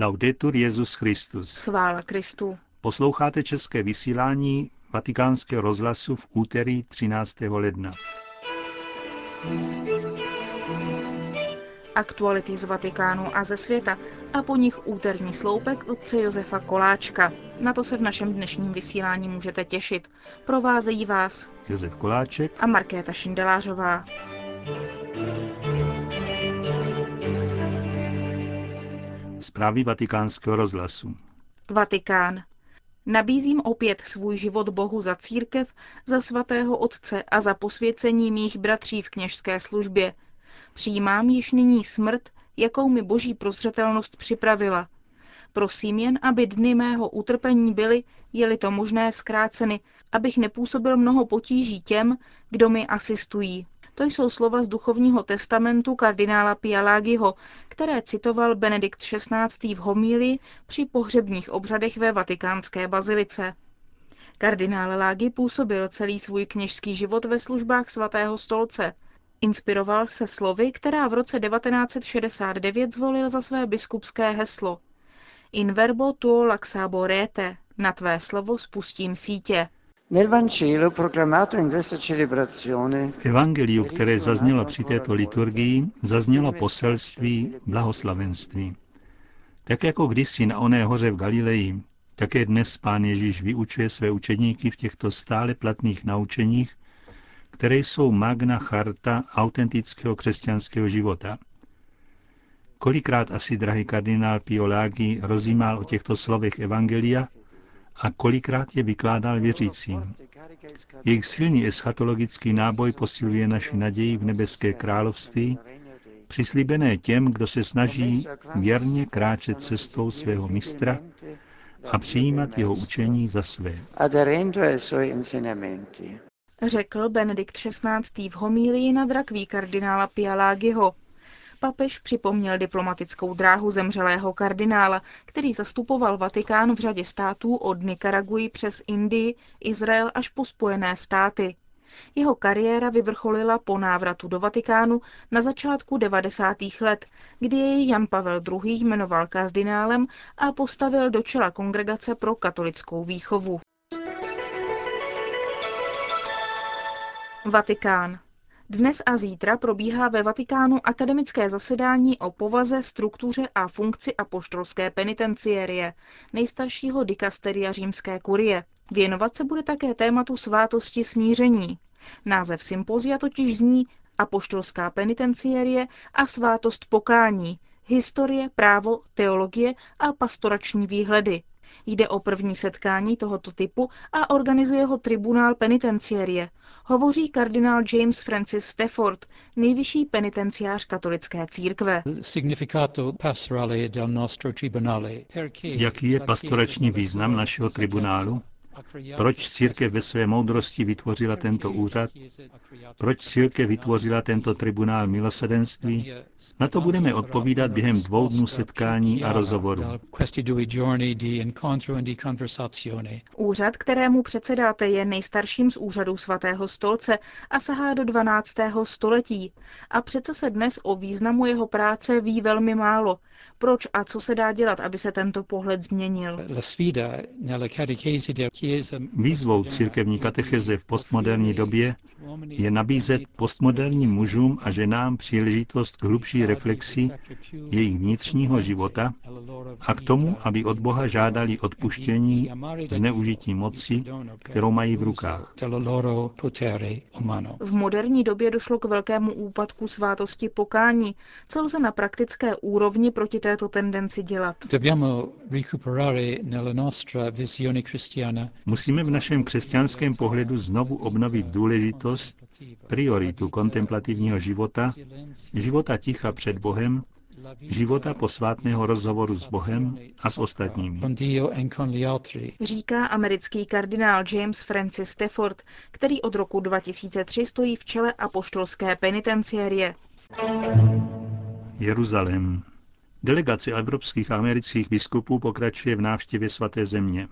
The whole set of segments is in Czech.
Laudetur Jezus Christus. Chvála Kristu. Posloucháte české vysílání Vatikánského rozhlasu v úterý 13. ledna. Aktuality z Vatikánu a ze světa a po nich úterní sloupek otce Josefa Koláčka. Na to se v našem dnešním vysílání můžete těšit. Provázejí vás Josef Koláček a Markéta Šindelářová. Zprávy vatikánského rozhlasu. Vatikán. Nabízím opět svůj život Bohu za církev, za svatého otce a za posvěcení mých bratří v kněžské službě. Přijímám již nyní smrt, jakou mi boží prozřetelnost připravila. Prosím jen, aby dny mého utrpení byly, je-li to možné, zkráceny, abych nepůsobil mnoho potíží těm, kdo mi asistují. To jsou slova z duchovního testamentu kardinála Pialágiho, které citoval Benedikt XVI. v homílii při pohřebních obřadech ve vatikánské bazilice. Kardinál Lágy působil celý svůj kněžský život ve službách svatého stolce. Inspiroval se slovy, která v roce 1969 zvolil za své biskupské heslo. In verbo tuo laxabo rete, na tvé slovo spustím sítě. V evangeliu, které zaznělo při této liturgii, zaznělo poselství blahoslavenství. Tak jako kdysi na oné hoře v Galileji, také dnes pán Ježíš vyučuje své učedníky v těchto stále platných naučeních, které jsou magna charta autentického křesťanského života. Kolikrát asi drahý kardinál Piolági rozjímal o těchto slovech Evangelia a kolikrát je vykládal věřícím. Jejich silný eschatologický náboj posiluje naši naději v nebeské království, přislíbené těm, kdo se snaží věrně kráčet cestou svého mistra a přijímat jeho učení za své. Řekl Benedikt XVI. v homílii na drakví kardinála Pialágiho. Papež připomněl diplomatickou dráhu zemřelého kardinála, který zastupoval Vatikán v řadě států od Nikaraguji přes Indii, Izrael až po Spojené státy. Jeho kariéra vyvrcholila po návratu do Vatikánu na začátku 90. let, kdy jej Jan Pavel II. jmenoval kardinálem a postavil do čela kongregace pro katolickou výchovu. Vatikán. Dnes a zítra probíhá ve Vatikánu akademické zasedání o povaze, struktuře a funkci apoštolské penitenciérie, nejstaršího dikasteria římské kurie. Věnovat se bude také tématu svátosti smíření. Název sympozia totiž zní Apoštolská penitenciérie a svátost pokání, historie, právo, teologie a pastorační výhledy. Jde o první setkání tohoto typu a organizuje ho tribunál penitenciérie. Hovoří kardinál James Francis Stafford, nejvyšší penitenciář katolické církve. Jaký je pastorační význam našeho tribunálu? Proč církev ve své moudrosti vytvořila tento úřad? Proč církev vytvořila tento tribunál milosedenství? Na to budeme odpovídat během dvou dnů setkání a rozhovoru. Úřad, kterému předsedáte, je nejstarším z úřadů svatého stolce a sahá do 12. století. A přece se dnes o významu jeho práce ví velmi málo. Proč a co se dá dělat, aby se tento pohled změnil? Výzvou církevní katecheze v postmoderní době je nabízet postmoderním mužům a ženám příležitost k hlubší reflexi jejich vnitřního života a k tomu, aby od Boha žádali odpuštění zneužití moci, kterou mají v rukách. V moderní době došlo k velkému úpadku svátosti pokání. Co lze na praktické úrovni proti této tendenci dělat? Musíme v našem křesťanském pohledu znovu obnovit důležitost, prioritu kontemplativního života, života ticha před Bohem, života posvátného rozhovoru s Bohem a s ostatními. Říká americký kardinál James Francis Stafford, který od roku 2003 stojí v čele apoštolské penitenciérie. Jeruzalém. Delegace evropských a amerických biskupů pokračuje v návštěvě svaté země.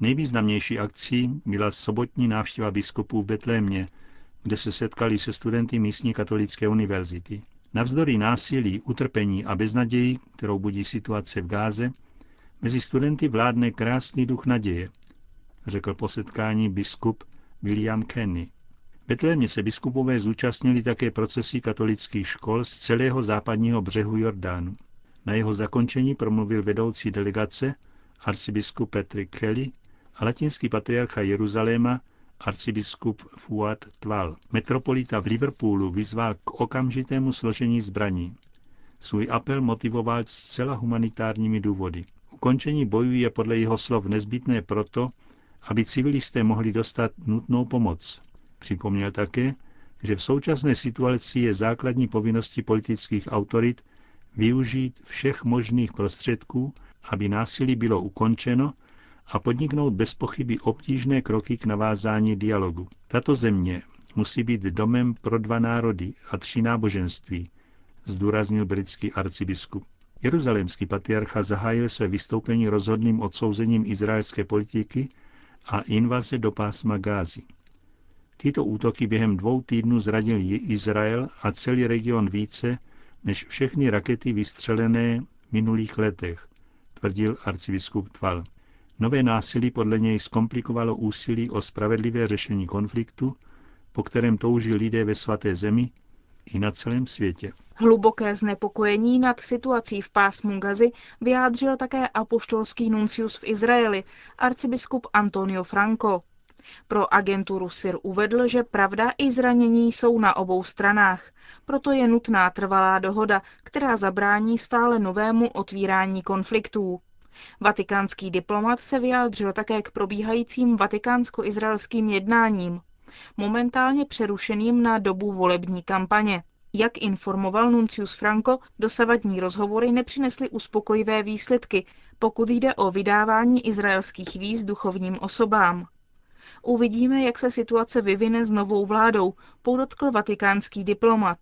Nejvýznamnější akcí byla sobotní návštěva biskupů v Betlémě, kde se setkali se studenty místní katolické univerzity. Navzdory násilí, utrpení a beznaději, kterou budí situace v Gáze, mezi studenty vládne krásný duch naděje, řekl po setkání biskup William Kenny. Betlémě se biskupové zúčastnili také procesí katolických škol z celého západního břehu Jordánu. Na jeho zakončení promluvil vedoucí delegace arcibiskup Patrick Kelly latinský patriarcha Jeruzaléma arcibiskup Fuad Tval. Metropolita v Liverpoolu vyzval k okamžitému složení zbraní. Svůj apel motivoval zcela humanitárními důvody. Ukončení bojů je podle jeho slov nezbytné proto, aby civilisté mohli dostat nutnou pomoc. Připomněl také, že v současné situaci je základní povinností politických autorit využít všech možných prostředků, aby násilí bylo ukončeno a podniknout bez pochyby obtížné kroky k navázání dialogu. Tato země musí být domem pro dva národy a tři náboženství, zdůraznil britský arcibiskup. Jeruzalémský patriarcha zahájil své vystoupení rozhodným odsouzením izraelské politiky a invaze do pásma Gázy. Tyto útoky během dvou týdnů zradil Izrael a celý region více než všechny rakety vystřelené v minulých letech, tvrdil arcibiskup Tval. Nové násilí podle něj zkomplikovalo úsilí o spravedlivé řešení konfliktu, po kterém touží lidé ve svaté zemi i na celém světě. Hluboké znepokojení nad situací v pásmu Gazy vyjádřil také apoštolský nuncius v Izraeli, arcibiskup Antonio Franco. Pro agenturu SIR uvedl, že pravda i zranění jsou na obou stranách. Proto je nutná trvalá dohoda, která zabrání stále novému otvírání konfliktů. Vatikánský diplomat se vyjádřil také k probíhajícím vatikánsko-izraelským jednáním, momentálně přerušeným na dobu volební kampaně. Jak informoval Nuncius Franco, dosavadní rozhovory nepřinesly uspokojivé výsledky, pokud jde o vydávání izraelských víz duchovním osobám. Uvidíme, jak se situace vyvine s novou vládou, podotkl vatikánský diplomat.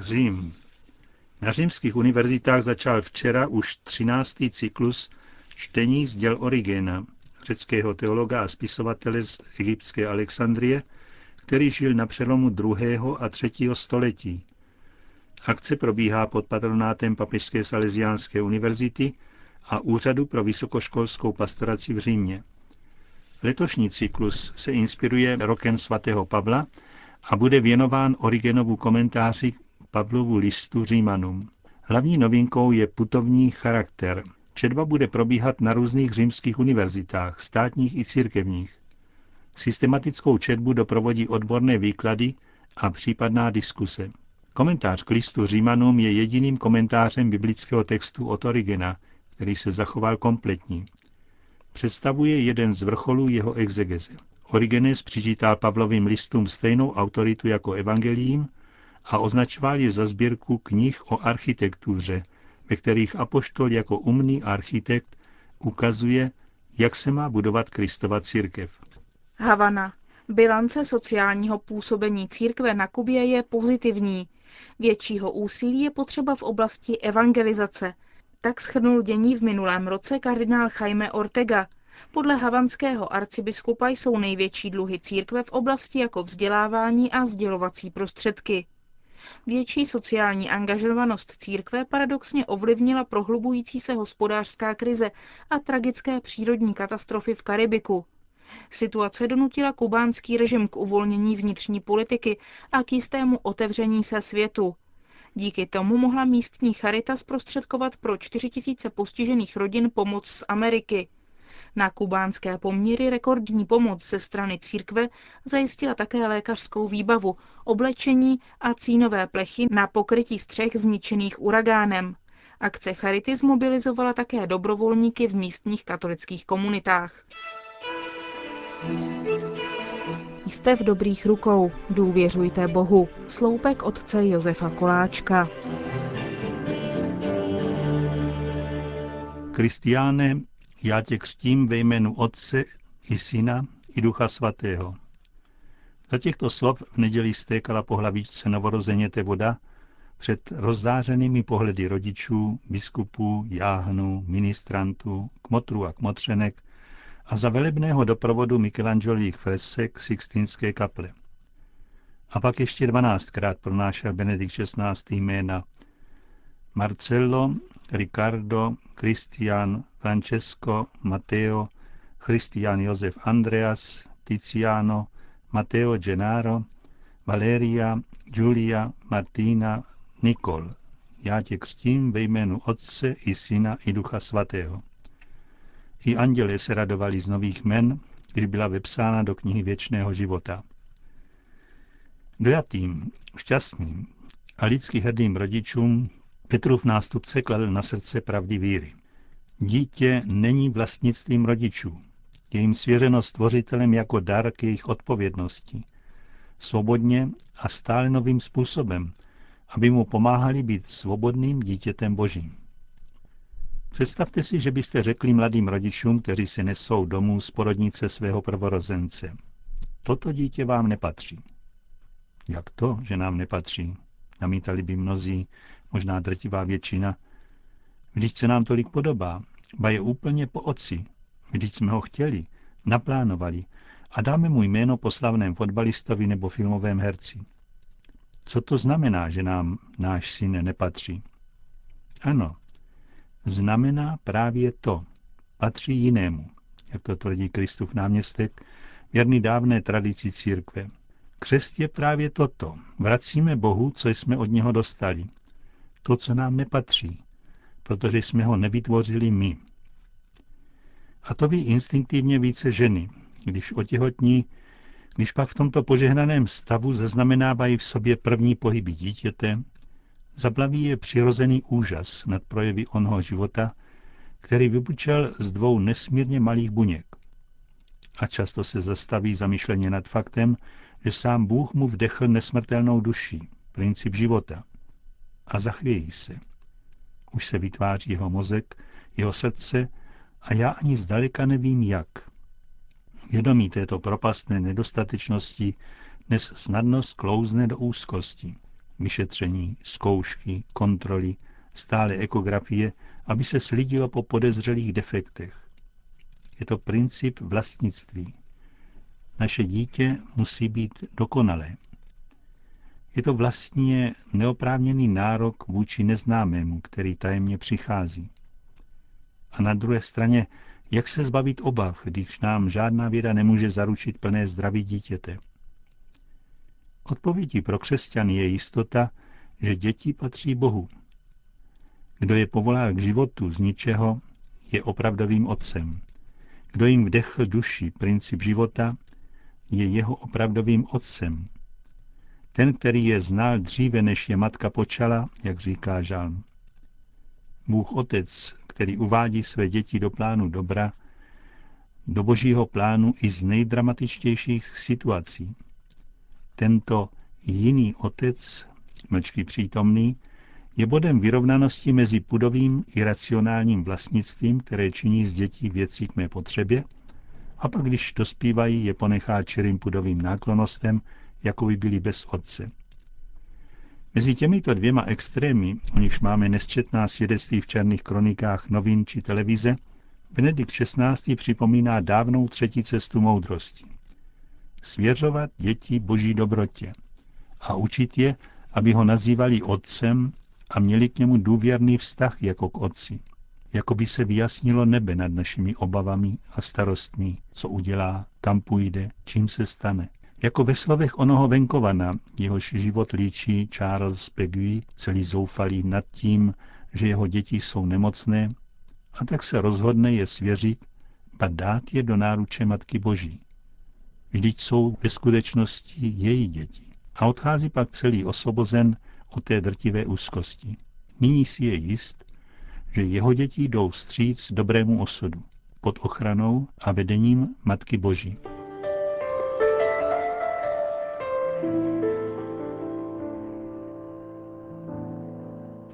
Řím. Na římských univerzitách začal včera už 13. cyklus čtení z děl Origena, řeckého teologa a spisovatele z egyptské Alexandrie, který žil na přelomu 2. a 3. století. Akce probíhá pod patronátem Papežské salesiánské univerzity a Úřadu pro vysokoškolskou pastoraci v Římě. Letošní cyklus se inspiruje rokem svatého Pavla a bude věnován Origenovu komentáři Pavlovu listu Římanům. Hlavní novinkou je putovní charakter. Četba bude probíhat na různých římských univerzitách, státních i církevních. Systematickou četbu doprovodí odborné výklady a případná diskuse. Komentář k listu Římanům je jediným komentářem biblického textu od Origena, který se zachoval kompletní představuje jeden z vrcholů jeho exegeze. Origenes přičítal Pavlovým listům stejnou autoritu jako evangeliím a označoval je za sbírku knih o architektuře, ve kterých apoštol jako umný architekt ukazuje, jak se má budovat Kristova církev. Havana. Bilance sociálního působení církve na Kubě je pozitivní. Většího úsilí je potřeba v oblasti evangelizace, tak schrnul dění v minulém roce kardinál Jaime Ortega. Podle havanského arcibiskupa jsou největší dluhy církve v oblasti jako vzdělávání a sdělovací prostředky. Větší sociální angažovanost církve paradoxně ovlivnila prohlubující se hospodářská krize a tragické přírodní katastrofy v Karibiku. Situace donutila kubánský režim k uvolnění vnitřní politiky a k jistému otevření se světu. Díky tomu mohla místní charita zprostředkovat pro 4 000 postižených rodin pomoc z Ameriky. Na kubánské poměry rekordní pomoc ze strany církve zajistila také lékařskou výbavu, oblečení a cínové plechy na pokrytí střech zničených uragánem. Akce Charity zmobilizovala také dobrovolníky v místních katolických komunitách. Jste v dobrých rukou, důvěřujte Bohu. Sloupek otce Josefa Koláčka. Kristiáne, já tě křtím ve jménu Otce i Syna i Ducha Svatého. Za těchto slov v neděli stékala po hlavičce novorozeněte voda před rozzářenými pohledy rodičů, biskupů, jáhnů, ministrantů, kmotrů a kmotřenek, a za velebného doprovodu Michelangelových fresek Sixtinské kaple. A pak ještě dvanáctkrát pronášel Benedikt XVI. jména Marcello, Ricardo, Cristian, Francesco, Matteo, Christian Josef Andreas, Tiziano, Matteo Gennaro, Valeria, Julia, Martina, Nikol. Já tě křtím ve jménu Otce i Syna i Ducha Svatého. I anděle se radovali z nových men, kdy byla vepsána do knihy věčného života. Dojatým, šťastným a lidsky hrdým rodičům Petrův nástupce kladl na srdce pravdy víry. Dítě není vlastnictvím rodičů. Je jim svěřeno stvořitelem jako dar k jejich odpovědnosti. Svobodně a stále novým způsobem, aby mu pomáhali být svobodným dítětem božím. Představte si, že byste řekli mladým rodičům, kteří se nesou domů z porodnice svého prvorozence. Toto dítě vám nepatří. Jak to, že nám nepatří? Namítali by mnozí, možná drtivá většina. Vždyť se nám tolik podobá, ba je úplně po oci. Vždyť jsme ho chtěli, naplánovali a dáme mu jméno po slavném fotbalistovi nebo filmovém herci. Co to znamená, že nám náš syn nepatří? Ano, znamená právě to. Patří jinému, jak to tvrdí Kristův náměstek, věrný dávné tradici církve. Křest je právě toto. Vracíme Bohu, co jsme od něho dostali. To, co nám nepatří, protože jsme ho nevytvořili my. A to ví instinktivně více ženy, když otěhotní, když pak v tomto požehnaném stavu zaznamenávají v sobě první pohyby dítěte, zaplaví je přirozený úžas nad projevy onho života, který vybučel z dvou nesmírně malých buněk. A často se zastaví zamýšleně nad faktem, že sám Bůh mu vdechl nesmrtelnou duši, princip života. A zachvějí se. Už se vytváří jeho mozek, jeho srdce a já ani zdaleka nevím jak. Vědomí této propastné nedostatečnosti dnes snadno sklouzne do úzkosti. Vyšetření, zkoušky, kontroly, stále ekografie, aby se slidilo po podezřelých defektech. Je to princip vlastnictví. Naše dítě musí být dokonalé. Je to vlastně neoprávněný nárok vůči neznámému, který tajemně přichází. A na druhé straně, jak se zbavit obav, když nám žádná věda nemůže zaručit plné zdraví dítěte? Odpovědí pro křesťany je jistota, že děti patří Bohu. Kdo je povolá k životu z ničeho, je opravdovým otcem. Kdo jim vdechl duši princip života, je jeho opravdovým otcem. Ten, který je znal dříve, než je matka počala, jak říká Žalm. Bůh Otec, který uvádí své děti do plánu dobra, do božího plánu i z nejdramatičtějších situací. Tento jiný otec, mlčky přítomný, je bodem vyrovnanosti mezi pudovým i racionálním vlastnictvím, které činí z dětí věcí k mé potřebě, a pak, když dospívají, je ponechá čirým pudovým náklonostem, jako by byli bez otce. Mezi těmito dvěma extrémy, o nichž máme nesčetná svědectví v černých kronikách novin či televize, Benedikt XVI. připomíná dávnou třetí cestu moudrosti. Svěřovat děti boží dobrotě a učit je, aby ho nazývali otcem a měli k němu důvěrný vztah jako k otci. Jako by se vyjasnilo nebe nad našimi obavami a starostmi, co udělá, kam půjde, čím se stane. Jako ve slovech onoho venkovana, jehož život líčí Charles Peguy, celý zoufalý nad tím, že jeho děti jsou nemocné, a tak se rozhodne je svěřit, a dát je do náruče Matky Boží. Vždyť jsou ve skutečnosti její děti. A odchází pak celý osvobozen od té drtivé úzkosti. Nyní si je jist, že jeho děti jdou vstříc dobrému osudu pod ochranou a vedením Matky Boží.